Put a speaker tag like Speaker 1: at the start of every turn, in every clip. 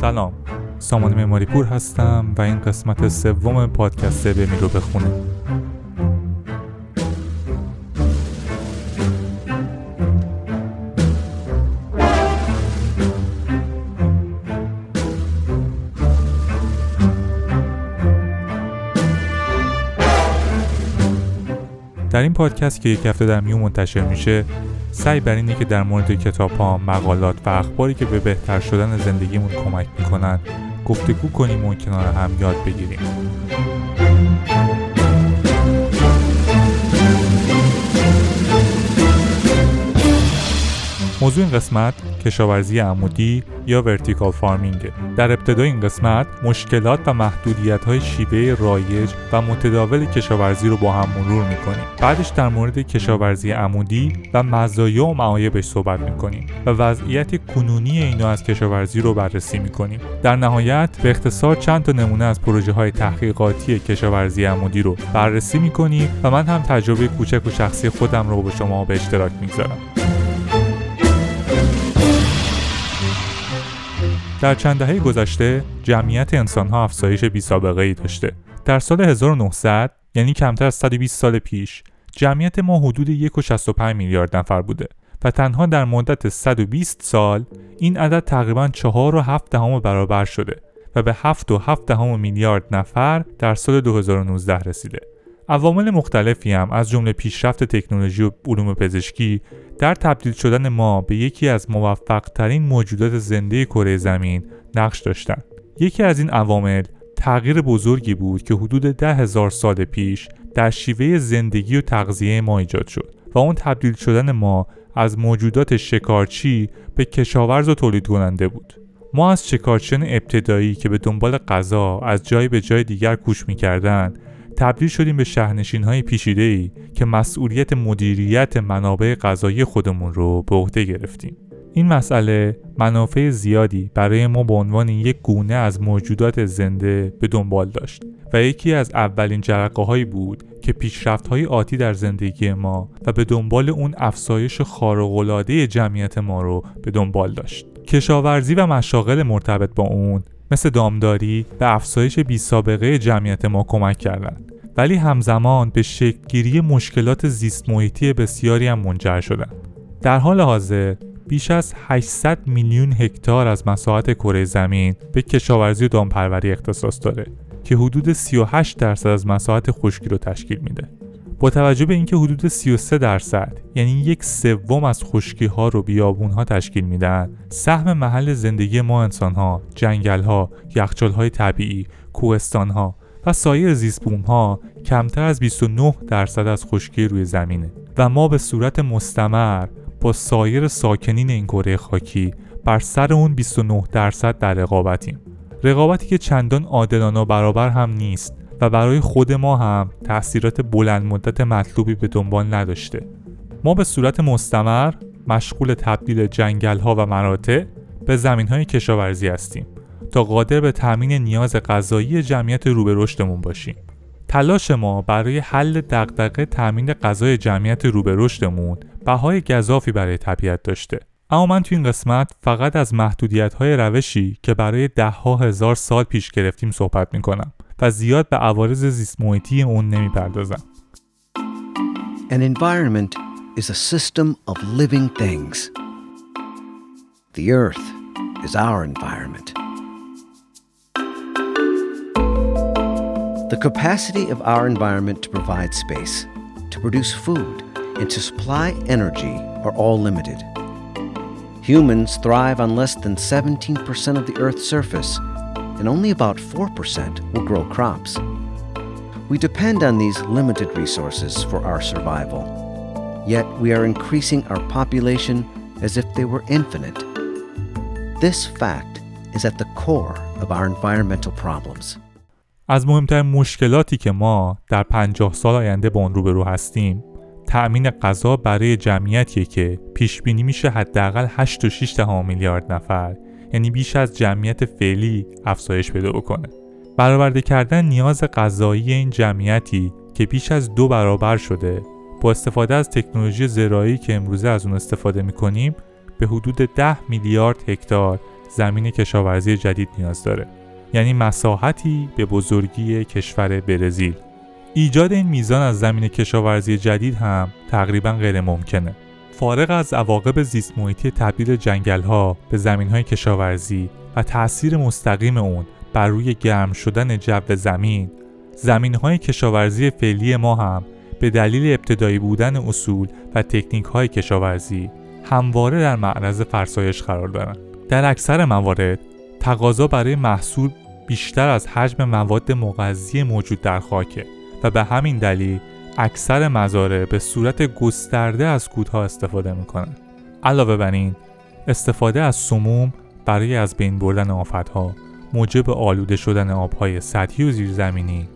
Speaker 1: سلام. سامان معماری پور هستم و این قسمت سوم پادکست بمی رو بخونه در این پادکست که یک هفته در میو منتشر میشه سعی بر اینه که در مورد کتاب ها، مقالات و اخباری که به بهتر شدن زندگیمون کمک می‌کنن گفتگو کنیم و کنار هم یاد بگیریم. موضوع این قسمت کشاورزی عمودی یا vertical farming. در ابتدای این قسمت مشکلات و محدودیت های شیوه رایج و متداول کشاورزی رو با هم مرور می‌کنیم. بعدش در مورد کشاورزی عمودی و مزایا و معایبش صحبت می‌کنیم و وضعیت کنونی این نوع از کشاورزی رو بررسی می‌کنیم. در نهایت به اختصار چند تا نمونه از پروژه های تحقیقاتی کشاورزی عمودی رو بررسی می‌کنیم و من هم تجربه کوچک و شخصی خودم رو به شما به اشتراک می‌گذارم. در چند دهه گذشته جمعیت انسانها افزایش بی سابقه ای داشته. در سال 1900 یعنی کمتر از 120 سال پیش جمعیت ما حدود 1.65 میلیارد نفر بوده و تنها در مدت 120 سال این عدد تقریبا 4.7 دهم برابر شده و به 7.7 دهم میلیارد نفر در سال 2019 رسیده. عوامل مختلفی هم از جمله پیشرفت تکنولوژی و علوم پزشکی در تبدیل شدن ما به یکی از موفق ترین موجودات زنده کره زمین نقش داشتند. یکی از این عوامل تغییر بزرگی بود که حدود ده هزار سال پیش در شیوه زندگی و تغذیه ما ایجاد شد و اون تبدیل شدن ما از موجودات شکارچی به کشاورز و تولید کننده بود. ما از شکارچیان ابتدایی که به دنبال غذا از جای به جای دیگر کوش می‌کردند تبدیل شدیم به شهرنشین های پیشیده ای که مسئولیت مدیریت منابع غذایی خودمون رو به عهده گرفتیم. این مسئله منافع زیادی برای ما به عنوان یک گونه از موجودات زنده به دنبال داشت و یکی از اولین جرقه هایی بود که پیشرفت های آتی در زندگی ما و به دنبال اون افزایش خارق‌العاده جمعیت ما رو به دنبال داشت. کشاورزی و مشاغل مرتبط با اون مثل دامداری به افزایش بی سابقه جمعیت ما کمک کردند ولی همزمان به شکلگیری مشکلات زیست محیطی بسیاری هم منجر شدند. در حال حاضر بیش از 800 میلیون هکتار از مساحت کره زمین به کشاورزی و دامپروری اختصاص داره که حدود 38 درصد از مساحت خشکی رو تشکیل میده. با توجه به اینکه حدود 33 درصد یعنی یک سوم از خشکی ها رو بیابون ها تشکیل میدن سهم محل زندگی ما انسان ها جنگل ها یخچال های طبیعی کوهستان ها و سایر زیست ها کمتر از 29 درصد از خشکی روی زمینه و ما به صورت مستمر با سایر ساکنین این کره خاکی بر سر اون 29 درصد در رقابتیم. رقابتی که چندان عادلانه برابر هم نیست و برای خود ما هم تاثیرات بلند مدت مطلوبی به دنبال نداشته. ما به صورت مستمر مشغول تبدیل جنگل ها و مراتع به زمین های کشاورزی هستیم. تا قادر به تامین نیاز غذایی جمعیت رو به رشدمون باشیم تلاش ما برای حل دغدغه تامین غذای جمعیت رو به رشدمون بهای گذافی برای طبیعت داشته اما من تو این قسمت فقط از محدودیت های روشی که برای ده ها هزار سال پیش گرفتیم صحبت می‌کنم و زیاد به عوارض زیست محیطی اون نمی‌پردازم.
Speaker 2: An environment is a system of living things. The earth is our environment. The capacity of our environment to provide space, to produce food, and to supply energy are all limited. Humans thrive on less than 17% of the Earth's surface and only about 4% will grow crops. We depend on these limited resources for our survival. Yet we are increasing our population as if they were infinite. This fact is at the core of our environmental problems.
Speaker 1: از مهمترین مشکلاتی که ما در 50 سال آینده با آن روبرو هستیم تأمین غذا برای جمعیتیه که پیش بینی میشه حداقل 8 و میلیارد نفر یعنی بیش از جمعیت فعلی افزایش پیدا بکنه. برآورده کردن نیاز غذایی این جمعیتی که بیش از دو برابر شده با استفاده از تکنولوژی زراعی که امروزه از اون استفاده می‌کنیم به حدود 10 میلیارد هکتار زمین کشاورزی جدید نیاز داره. یعنی مساحتی به بزرگی کشور برزیل ایجاد این میزان از زمین کشاورزی جدید هم تقریبا غیر ممکنه فارغ از عواقب زیست محیطی تبدیل جنگل ها به زمین های کشاورزی و تأثیر مستقیم اون بر روی گرم شدن جو زمین زمین های کشاورزی فعلی ما هم به دلیل ابتدایی بودن اصول و تکنیک های کشاورزی همواره در معرض فرسایش قرار دارند. در اکثر موارد تقاضا برای محصول بیشتر از حجم مواد مغذی موجود در خاکه و به همین دلیل اکثر مزارع به صورت گسترده از کودها استفاده می‌کنن. علاوه بر این استفاده از سموم برای از بین بردن آفتها موجب آلوده شدن آبهای سطحی و زیرزمینی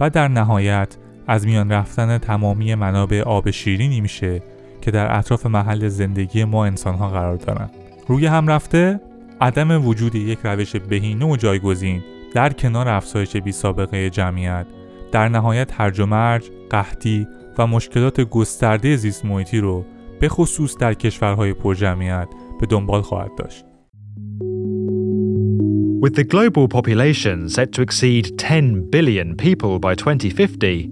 Speaker 1: و در نهایت از میان رفتن تمامی منابع آب شیرینی میشه که در اطراف محل زندگی ما انسانها قرار دارن روی هم رفته عدم وجود یک روش بهینه و جایگزین در کنار افزایش بی سابقه جمعیت در نهایت هرج و مرج، قحطی و مشکلات گسترده زیست محیطی رو به خصوص در کشورهای پرجمعیت به دنبال خواهد داشت.
Speaker 3: With the global population set to exceed 10 billion people by 2050,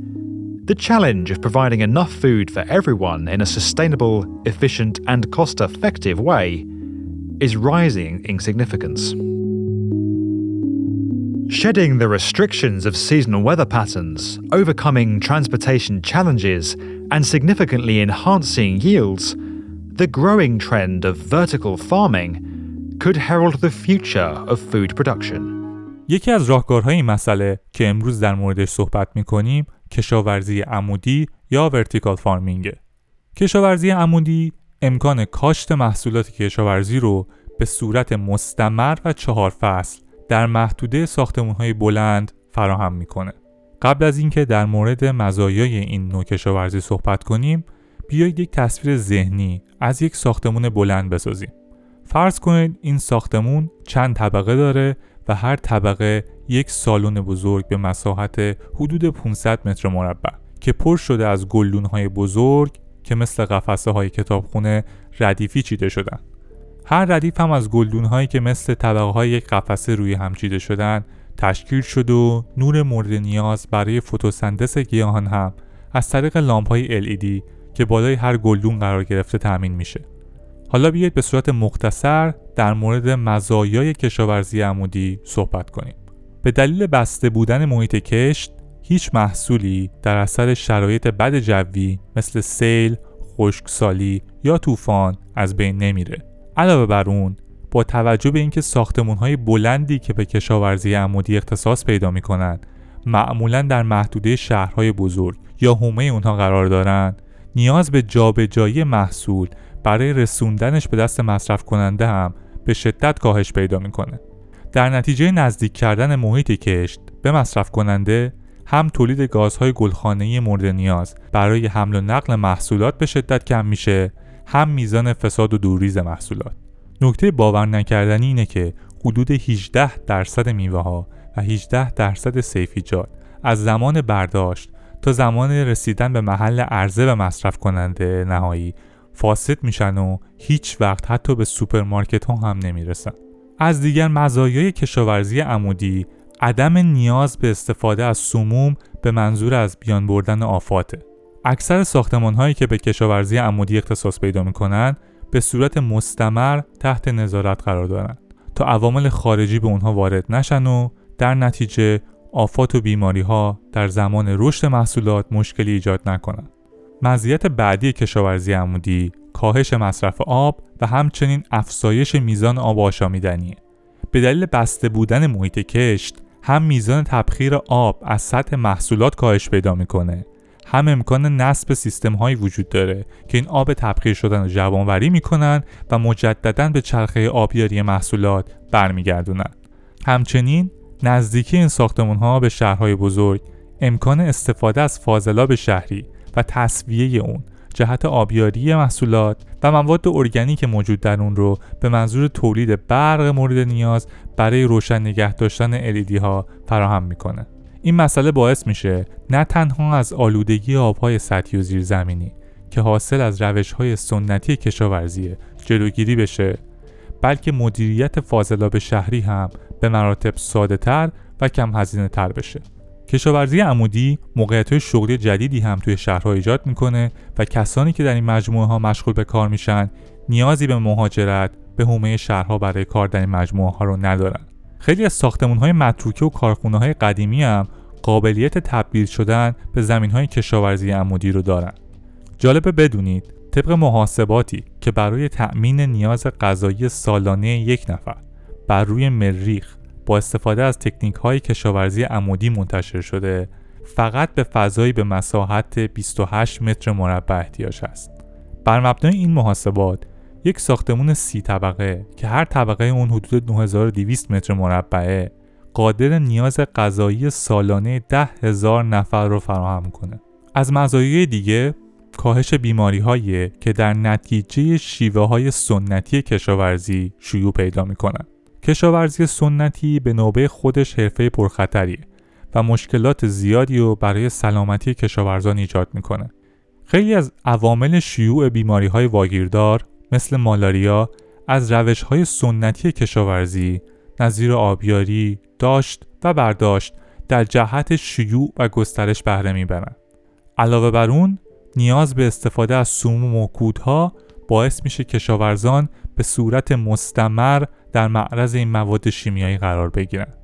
Speaker 3: the challenge of providing enough food for everyone in a sustainable, efficient, and cost effective way is rising in significance. Shedding the restrictions of seasonal weather patterns, overcoming transportation challenges, and significantly enhancing yields, the growing trend of vertical farming could herald the future of food production.
Speaker 1: یکی از راهکارهای این مسئله که امروز در موردش صحبت میکنیم کشاورزی عمودی یا ورتیکال فارمینگه. کشاورزی عمودی امکان کاشت محصولات کشاورزی رو به صورت مستمر و چهار فصل در محدوده ساختمانهای بلند فراهم می‌کنه. قبل از اینکه در مورد مزایای این نوع کشاورزی صحبت کنیم، بیایید یک تصویر ذهنی از یک ساختمون بلند بسازیم. فرض کنید این ساختمون چند طبقه داره و هر طبقه یک سالن بزرگ به مساحت حدود 500 متر مربع که پر شده از گلدون های بزرگ که مثل قفسه های کتابخونه ردیفی چیده شدن. هر ردیف هم از گلدون هایی که مثل طبقه های یک قفسه روی هم چیده شدن تشکیل شد و نور مورد نیاز برای فتوسنتز گیاهان هم از طریق لامپ های LED که بالای هر گلدون قرار گرفته تأمین میشه. حالا بیایید به صورت مختصر در مورد مزایای کشاورزی عمودی صحبت کنیم. به دلیل بسته بودن محیط کشت هیچ محصولی در اثر شرایط بد جوی مثل سیل، خشکسالی یا طوفان از بین نمیره. علاوه بر اون با توجه به اینکه های بلندی که به کشاورزی عمودی اختصاص پیدا می‌کنند معمولا در محدوده شهرهای بزرگ یا حومه اونها قرار دارند نیاز به جابجایی محصول برای رسوندنش به دست مصرف کننده هم به شدت کاهش پیدا می‌کنه. در نتیجه نزدیک کردن محیط کشت به مصرف کننده هم تولید گازهای گلخانه‌ای مورد نیاز برای حمل و نقل محصولات به شدت کم میشه هم میزان فساد و دوریز محصولات نکته باور نکردنی اینه که حدود 18 درصد میوه ها و 18 درصد صیفی‌جات از زمان برداشت تا زمان رسیدن به محل عرضه و مصرف کننده نهایی فاسد میشن و هیچ وقت حتی به سوپرمارکت ها هم نمی‌رسن. از دیگر مزایای کشاورزی عمودی عدم نیاز به استفاده از سموم به منظور از بین بردن آفاته. اکثر ساختمان هایی که به کشاورزی عمودی اختصاص پیدا می‌کنن به صورت مستمر تحت نظارت قرار دارند تا عوامل خارجی به اونها وارد نشن و در نتیجه آفات و بیماری ها در زمان رشد محصولات مشکلی ایجاد نکنند. مزیت بعدی کشاورزی عمودی کاهش مصرف آب و همچنین افزایش میزان آب آشامیدنیه. به دلیل بسته بودن محیط کشت هم میزان تبخیر آب از سطح محصولات کاهش پیدا می‌کنه. هم امکان نصب سیستم هایی وجود داره که این آب تبخیر شدن رو جوانوری می‌کنن و مجددا به چرخه آبیاری محصولات برمیگردونن. همچنین نزدیکی این ساختمون ها به شهرهای بزرگ امکان استفاده از فاضلاب شهری و تصویه اون جهت آبیاری محصولات و مواد ارگانیک موجود در اون رو به منظور تولید برق مورد نیاز برای روشن نگه داشتن LED ها فراهم می‌کنه. این مسئله باعث میشه نه تنها از آلودگی آبهای سطحی و زیرزمینی که حاصل از روش های سنتی کشاورزی جلوگیری بشه بلکه مدیریت فاضلاب شهری هم به مراتب ساده تر و کم هزینه تر بشه کشاورزی عمودی موقعیت شغلی جدیدی هم توی شهرها ایجاد می‌کنه و کسانی که در این مجموعه ها مشغول به کار میشن نیازی به مهاجرت به حومه شهرها برای کار در این مجموعه ها رو ندارن. خیلی از ساختمون های متروکه و کارخونه های قدیمی هم قابلیت تبدیل شدن به زمین های کشاورزی عمودی رو دارن. جالبه بدونید طبق محاسباتی که برای تأمین نیاز غذایی سالانه یک نفر بر روی مریخ با استفاده از تکنیک های کشاورزی عمودی منتشر شده فقط به فضایی به مساحت 28 متر مربع احتیاج است. بر مبنای این محاسبات یک ساختمون سی طبقه که هر طبقه اون حدود 9200 متر مربعه قادر نیاز غذایی سالانه 10 هزار نفر رو فراهم کنه. از مزایای دیگه کاهش بیماری هایی که در نتیجه شیوه های سنتی کشاورزی شیوع پیدا می‌کنن. کشاورزی سنتی به نوبه خودش حرفه پرخطریه و مشکلات زیادی رو برای سلامتی کشاورزان ایجاد می‌کنه. خیلی از عوامل شیوع بیماری های واگیردار مثل مالاریا از روش های سنتی کشاورزی نظیر آبیاری، داشت و برداشت در جهت شیوع و گسترش بهره می‌برند. علاوه بر اون نیاز به استفاده از سموم و کودها باعث میشه کشاورزان به صورت مستمر در معرض این مواد شیمیایی قرار بگیرند.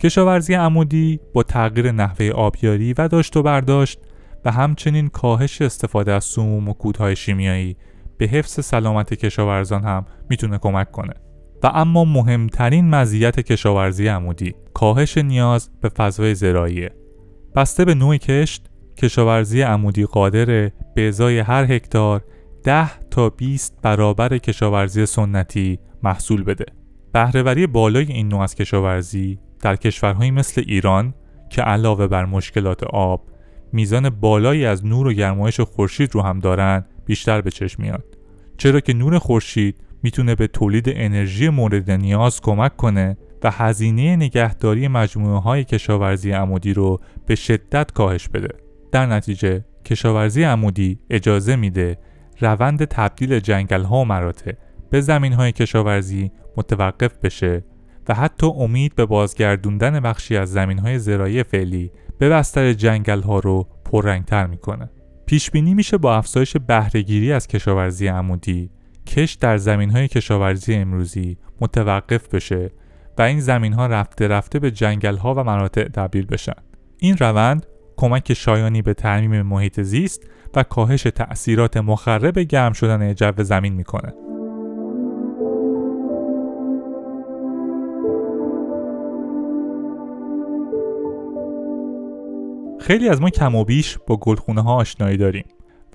Speaker 1: کشاورزی عمودی با تغییر نحوه آبیاری و داشت و برداشت و همچنین کاهش استفاده از سموم و کودهای شیمیایی به حفظ سلامت کشاورزان هم می‌تونه کمک کنه. و اما مهمترین مزیت کشاورزی عمودی کاهش نیاز به فضای زراعیه. بسته به نوع کشت کشاورزی عمودی قادره به ازای هر هکتار 10 تا 20 برابر کشاورزی سنتی محصول بده. بهرهوری بالای این نوع از کشاورزی در کشورهایی مثل ایران که علاوه بر مشکلات آب میزان بالایی از نور و گرمایش خورشید رو هم دارن بیشتر به چشم میاد. چرا که نور خورشید می‌تونه به تولید انرژی مورد نیاز کمک کنه و هزینه نگهداری مجموعه های کشاورزی عمودی رو به شدت کاهش بده. در نتیجه کشاورزی عمودی اجازه میده روند تبدیل جنگل ها و مراتع به زمین های کشاورزی متوقف بشه و حتی امید به بازگردوندن بخشی از زمین های زراعی فعلی به بستر جنگل ها رو پررنگتر می‌کنه. پیش بینی میشه با افزایش بهرهگیری از کشاورزی عمودی کش در زمین های کشاورزی امروزی متوقف بشه و این زمین ها رفته رفته به جنگل ها و مناطع تبدیل بشن. این روند کمک شایانی به ترمیم محیط زیست و کاهش تأثیرات مخرب گرم شدن جو زمین می‌کنه. خیلی از ما کم و بیش با گلخونه ها آشنایی داریم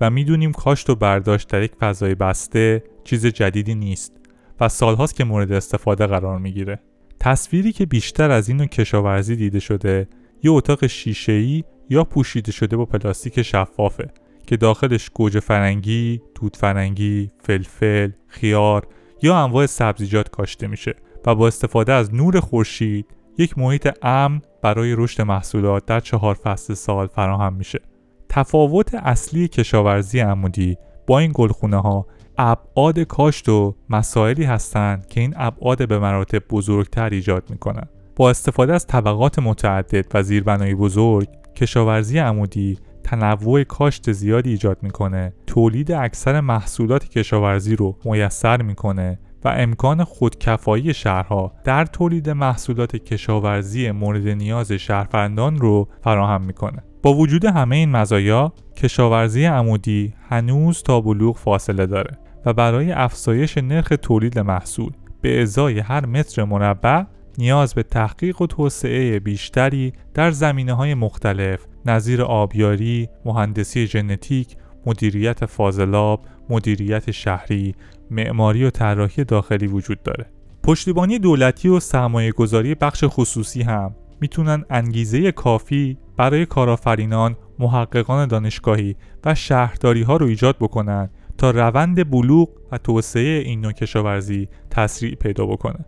Speaker 1: و می‌دونیم کاشت و برداشت در یک فضای بسته چیز جدیدی نیست و سالهاست که مورد استفاده قرار می‌گیره. تصویری که بیشتر از این کشاورزی دیده شده یه اتاق شیشه‌ای یا پوشیده شده با پلاستیک شفافه که داخلش گوجه فرنگی، توت فرنگی، فلفل، خیار یا انواع سبزیجات کاشته میشه و با استفاده از نور خورشید یک محیط امن برای رشد محصولات در چهار فصل سال فراهم میشه. تفاوت اصلی کشاورزی عمودی با این گلخونه ها ابعاد کاشت و مسائلی هستند که این ابعاد به مراتب بزرگتر ایجاد می‌کنن. با استفاده از طبقات متعدد و زیربنای بزرگ کشاورزی عمودی تنوع کاشت زیادی ایجاد می‌کنه تولید اکثر محصولات کشاورزی رو میسر می‌کنه و امکان خودکفایی شهرها در تولید محصولات کشاورزی مورد نیاز شهروندان رو فراهم می‌کنه. با وجود همه این مزایا کشاورزی عمودی هنوز تا بلوغ فاصله داره و برای افزایش نرخ تولید محصول به ازای هر متر مربع نیاز به تحقیق و توسعه بیشتری در زمینه های مختلف نظیر آبیاری، مهندسی ژنتیک، مدیریت فاضلاب، مدیریت شهری، معماری و طراحی داخلی وجود داره. پشتیبانی دولتی و سرمایه گذاری بخش خصوصی هم می‌تونن انگیزه کافی برای کارآفرینان، محققان دانشگاهی و شهرداری ها رو ایجاد بکنن تا روند بلوغ و توسعه این نوع کشاورزی تسریع پیدا بکنه.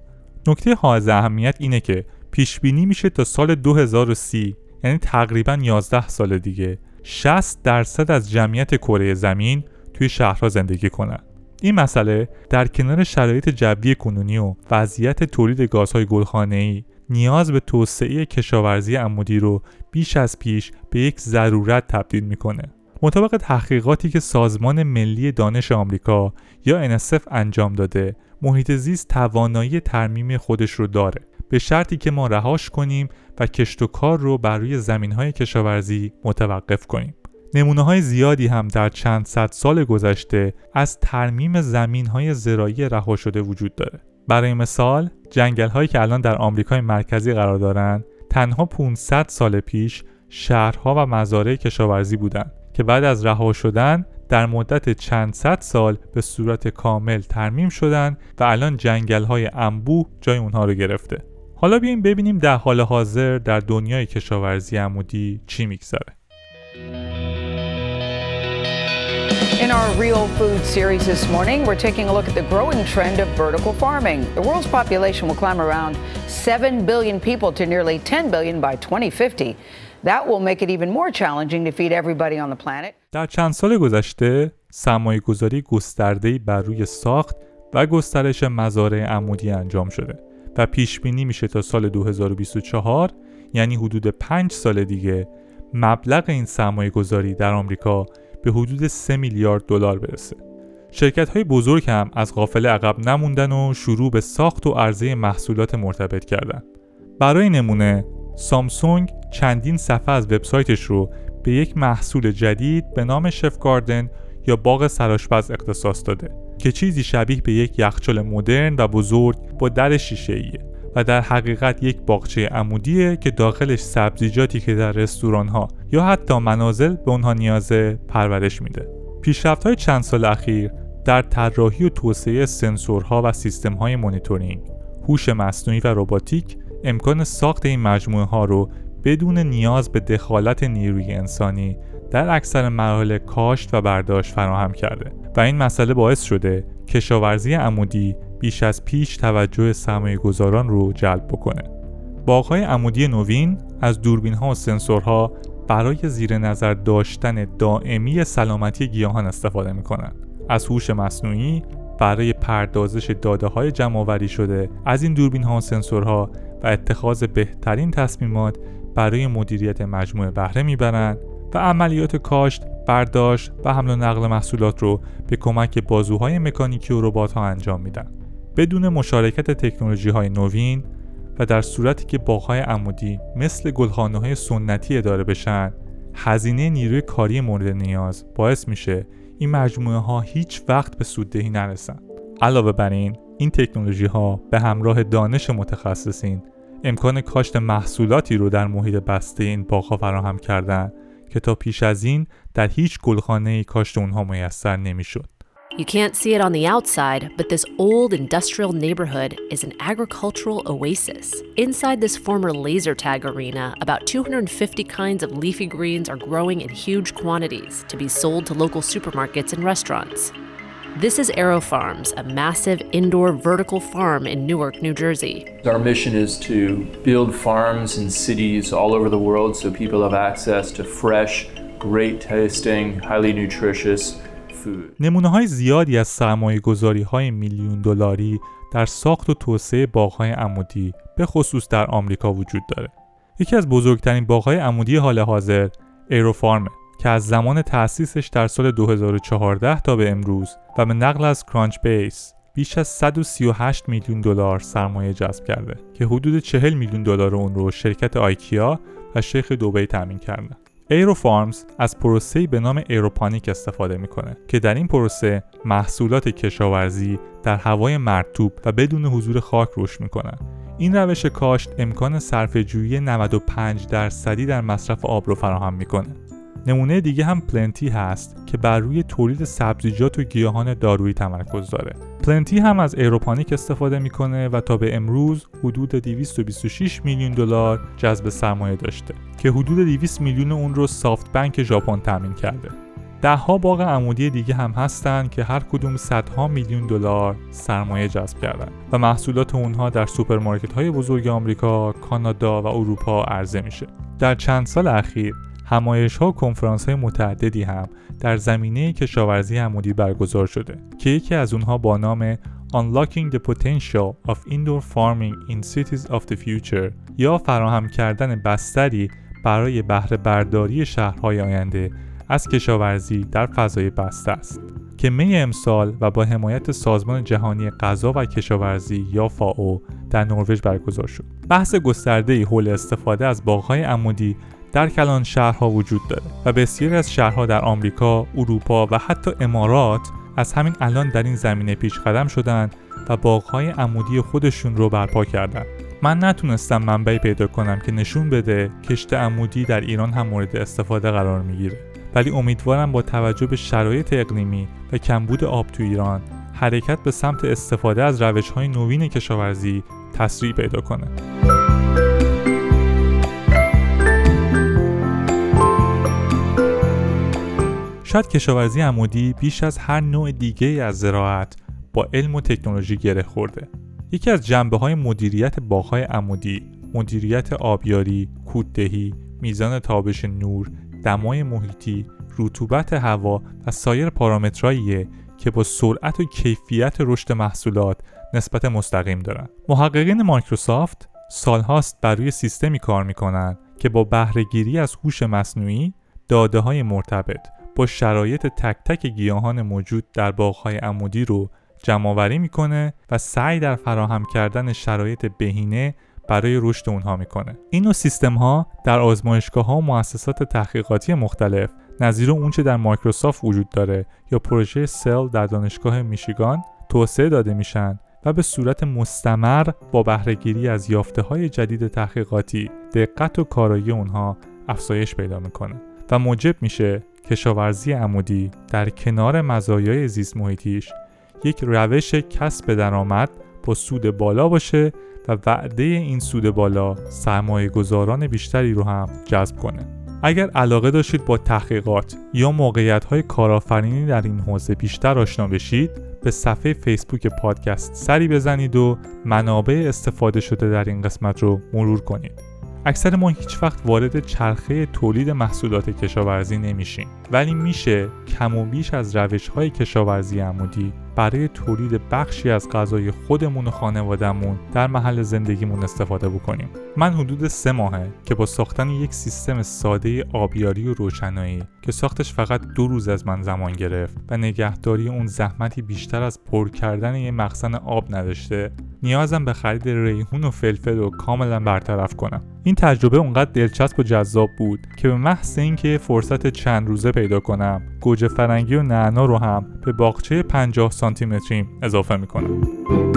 Speaker 1: نکته حائز اهمیت اینه که پیش بینی میشه تا سال 2030 یعنی تقریبا 11 سال دیگه 60 درصد از جمعیت کره زمین توی شهرها زندگی کنن. این مسئله در کنار شرایط جوی کنونی و وضعیت تولید گازهای گلخانه‌ای نیاز به توسعه کشاورزی عمودی رو بیش از پیش به یک ضرورت تبدیل می‌کنه. مطابق تحقیقاتی که سازمان ملی دانش آمریکا یا NSF انجام داده، محیط زیست توانایی ترمیم خودش رو داره. به شرطی که ما رهاش کنیم و کشت و کار رو بر روی زمین های کشاورزی متوقف کنیم. نمونه های زیادی هم در چند صد سال گذشته از ترمیم زمین های زراعی رها شده وجود داره. برای مثال جنگل هایی که الان در آمریکای مرکزی قرار دارند تنها 500 سال پیش شهرها و مزارع کشاورزی بودند که بعد از رها شدن در مدت چند صد سال به صورت کامل ترمیم شدن و الان جنگل های انبوه جای اونها رو گرفته حالا بیایم ببینیم در حال حاضر در دنیای کشاورزی عمودی چی میگذره
Speaker 4: In our Real Food series this morning, we're taking a look at the growing trend of vertical farming. The world's population will climb around 7 billion people to nearly 10 billion by 2050. That will make it even more challenging to feed everybody on the planet.
Speaker 1: در چند سال گذشته سرمایه گذاری گسترده‌ای بر روی ساخت و گسترش مزارع عمودی انجام شده و پیش بینی میشه تا سال 2024 یعنی حدود 5 سال دیگه مبلغ این سرمایه گذاری در آمریکا به حدود 3 میلیارد دلار برسه. شرکت های بزرگ هم از قافله عقب نموندن و شروع به ساخت و عرضه محصولات مرتبط کردن. برای نمونه سامسونگ چندین صفحه از وبسایتش رو به یک محصول جدید به نام شف گاردن یا باغ سراشپز اختصاص داده که چیزی شبیه به یک یخچال مدرن و بزرگ با در شیشه و در حقیقت یک باغچه عمودیه که داخلش سبزیجاتی که در رستوران ها یا حتی منازل به اونها نیازه پرورش میده. پیشرفت های چند سال اخیر در طراحی و توسعه سنسورها و سیستم های مونیتورینگ، هوش مصنوعی و رباتیک امکان ساخت این مجموعه ها رو بدون نیاز به دخالت نیروی انسانی در اکثر مراحل کاشت و برداشت فراهم کرده و این مسئله باعث شده کشاورزی عمودی بیش از پیش توجه سرمایه گذاران رو جلب بکنه. باغهای عمودی نوین از دوربین ها و سنسورها برای زیر نظر داشتن دائمی سلامتی گیاهان استفاده می از هوش مصنوعی برای پردازش داده های جمع شده از این دوربین ها و سنسورها و اتخاذ بهترین تصمیمات برای مدیریت مجموعه بهره می‌برند و عملیات کاشت، برداشت و حمل و نقل محصولات رو به کمک بازوهای مکانیکی و ربات ها انجام میدن. بدون مشارکت تکنولوژی های نوین و در صورتی که باغهای عمودی مثل گلخانه های سنتی اداره بشن هزینه نیروی کاری مورد نیاز باعث میشه این مجموعه ها هیچ وقت به سوددهی نرسن علاوه بر این این تکنولوژی ها به همراه دانش متخصصین امکان کاشت محصولاتی رو در محیط بسته این باغها فراهم کردن که تا پیش از این در هیچ گلخانه کاشت اونها میسر نمی‌شد.
Speaker 5: You can't see it on the outside, but this old industrial neighborhood is an agricultural oasis. Inside this former laser tag arena, about 250 kinds of leafy greens are growing in huge quantities to be sold to local supermarkets and restaurants. This is Aero Farms, a massive indoor vertical farm in Newark, New Jersey.
Speaker 6: Our mission is to build farms in cities all over the world so people have access to fresh, great tasting, highly nutritious
Speaker 1: نمونه های زیادی از سرمایه گذاری های میلیون دلاری در ساخت و توسعه باغهای عمودی به خصوص در آمریکا وجود داره. یکی از بزرگترین باغهای عمودی حال حاضر ایروفارمه که از زمان تأسیسش در سال 2014 تا به امروز و به نقل از کرانچ بیس بیش از 138 میلیون دلار سرمایه جذب کرده که حدود 40 میلیون دلار اون رو شرکت آیکیا و شیخ دوبی تامین کرده. AeroFarms از پروسه‌ای به نام aeroponic استفاده می‌کنه که در این پروسه محصولات کشاورزی در هوای مرطوب و بدون حضور خاک رشد می‌کنن این روش کاشت امکان صرفه‌جویی 95 درصدی در مصرف آب رو فراهم می‌کنه. نمونه دیگه هم Plenty هست که بر روی تولید سبزیجات و گیاهان دارویی تمرکز داره. Plenty هم از aeroponic استفاده می‌کنه و تا به امروز حدود 226 میلیون دلار جذب سرمایه داشته که حدود 200 میلیون اون رو SoftBank ژاپن تامین کرده. دهها باغ عمودی دیگه هم هستن که هر کدوم صدها میلیون دلار سرمایه جذب کردن و محصولات اونها در سوپرمارکت های بزرگ آمریکا، کانادا و اروپا عرضه میشه. در چند سال اخیر همایش ها و کنفرانس های متعددی هم در زمینه کشاورزی عمودی برگزار شده که یکی از اونها با نام Unlocking the Potential of Indoor Farming in Cities of the Future یا فراهم کردن بستری برای بهره برداری شهرهای آینده از کشاورزی در فضای بسته است که می امسال و با حمایت سازمان جهانی غذا و کشاورزی یا فاو در نروژ برگزار شد. بحث گسترده حول استفاده از باغهای عمودی در کلان شهرها وجود داره و بسیاری از شهرها در آمریکا، اروپا و حتی امارات از همین الان در این زمینه پیش قدم شدن و باغهای عمودی خودشون رو برپا کردن. من نتونستم منبعی پیدا کنم که نشون بده کشت عمودی در ایران هم مورد استفاده قرار می‌گیره. ولی امیدوارم با توجه به شرایط اقلیمی و کمبود آب تو ایران حرکت به سمت استفاده از روش های نوین کشاورزی تسریع پیدا کنه. شاید کشاورزی عمودی بیش از هر نوع دیگه از زراعت با علم و تکنولوژی گره خورده. یکی از جنبه های مدیریت باغهای عمودی، مدیریت آبیاری، کوددهی، میزان تابش نور، دمای محیطی، رطوبت هوا و سایر پارامترهاییه که با سرعت و کیفیت رشد محصولات نسبت مستقیم دارن. محققین مایکروسافت سالهاست بر روی سیستمی کار می‌کنن که با بهرهگیری از هوش مصنوعی داده های مرتبط با شرایط تک تک گیاهان موجود در باغهای عمودی رو جمعآوری می‌کنه و سعی در فراهم کردن شرایط بهینه برای رشد اونها می‌کنه. این نوع سیستم ها در آزمایشگاه ها و مؤسسات تحقیقاتی مختلف نظیر اونچه در مایکروسافت وجود داره یا پروژه سل در دانشگاه میشیگان توسعه داده میشن و به صورت مستمر با بهرهگیری از یافته های جدید تحقیقاتی دقت و کارایی اونها افزایش پیدا می‌کنه. و موجب میشه کشاورزی عمودی در کنار مزایای زیست محیطیش یک روش کسب درآمد با سود بالا باشه و وعده این سود بالا سرمایه گذاران بیشتری رو هم جذب کنه. اگر علاقه داشتید با تحقیقات یا موقعیت های کارآفرینی در این حوزه بیشتر آشنا بشید به صفحه فیسبوک پادکست سری بزنید و منابع استفاده شده در این قسمت رو مرور کنید. اکثر ما هیچ وقت وارد چرخه تولید محصولات کشاورزی نمیشیم. ولی میشه کم و بیش از روش های کشاورزی عمودی برای تولید بخشی از غذای خودمون و خانوادهمون در محل زندگیمون استفاده بکنیم. من حدود سه ماهه که با ساختن یک سیستم ساده آبیاری و روشنایی که ساختش فقط دو روز از من زمان گرفت و نگهداری اون زحمتی بیشتر از پر کردن یه مخزن آب نداشته نیازم به خرید ریحون و فلفل رو کاملا برطرف کنم. این تجربه اونقدر دلچسب و جذاب بود که به محض اینکه فرصت چند روزه پیدا کنم گوجه فرنگی و نعنا رو هم به باغچه 50 سانتی متریم اضافه می‌کنم.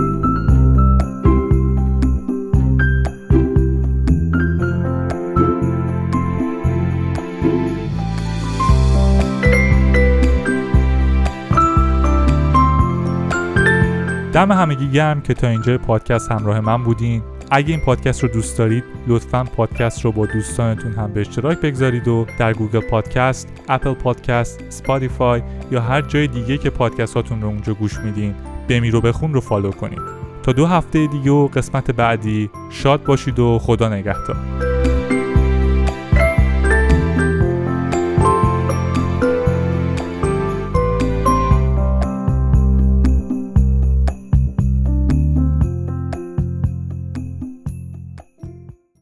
Speaker 1: دم همگی گرم که تا اینجا پادکست همراه من بودین. اگه این پادکست رو دوست دارید لطفا پادکست رو با دوستانتون هم به اشتراک بگذارید و در Google Podcast، Apple Podcast، Spotify یا هر جای دیگه که پادکست هاتون رو اونجا گوش میدین بمیر و بخون رو follow کنید تا دو هفته دیگه و قسمت بعدی شاد باشید و خدا نگهدار.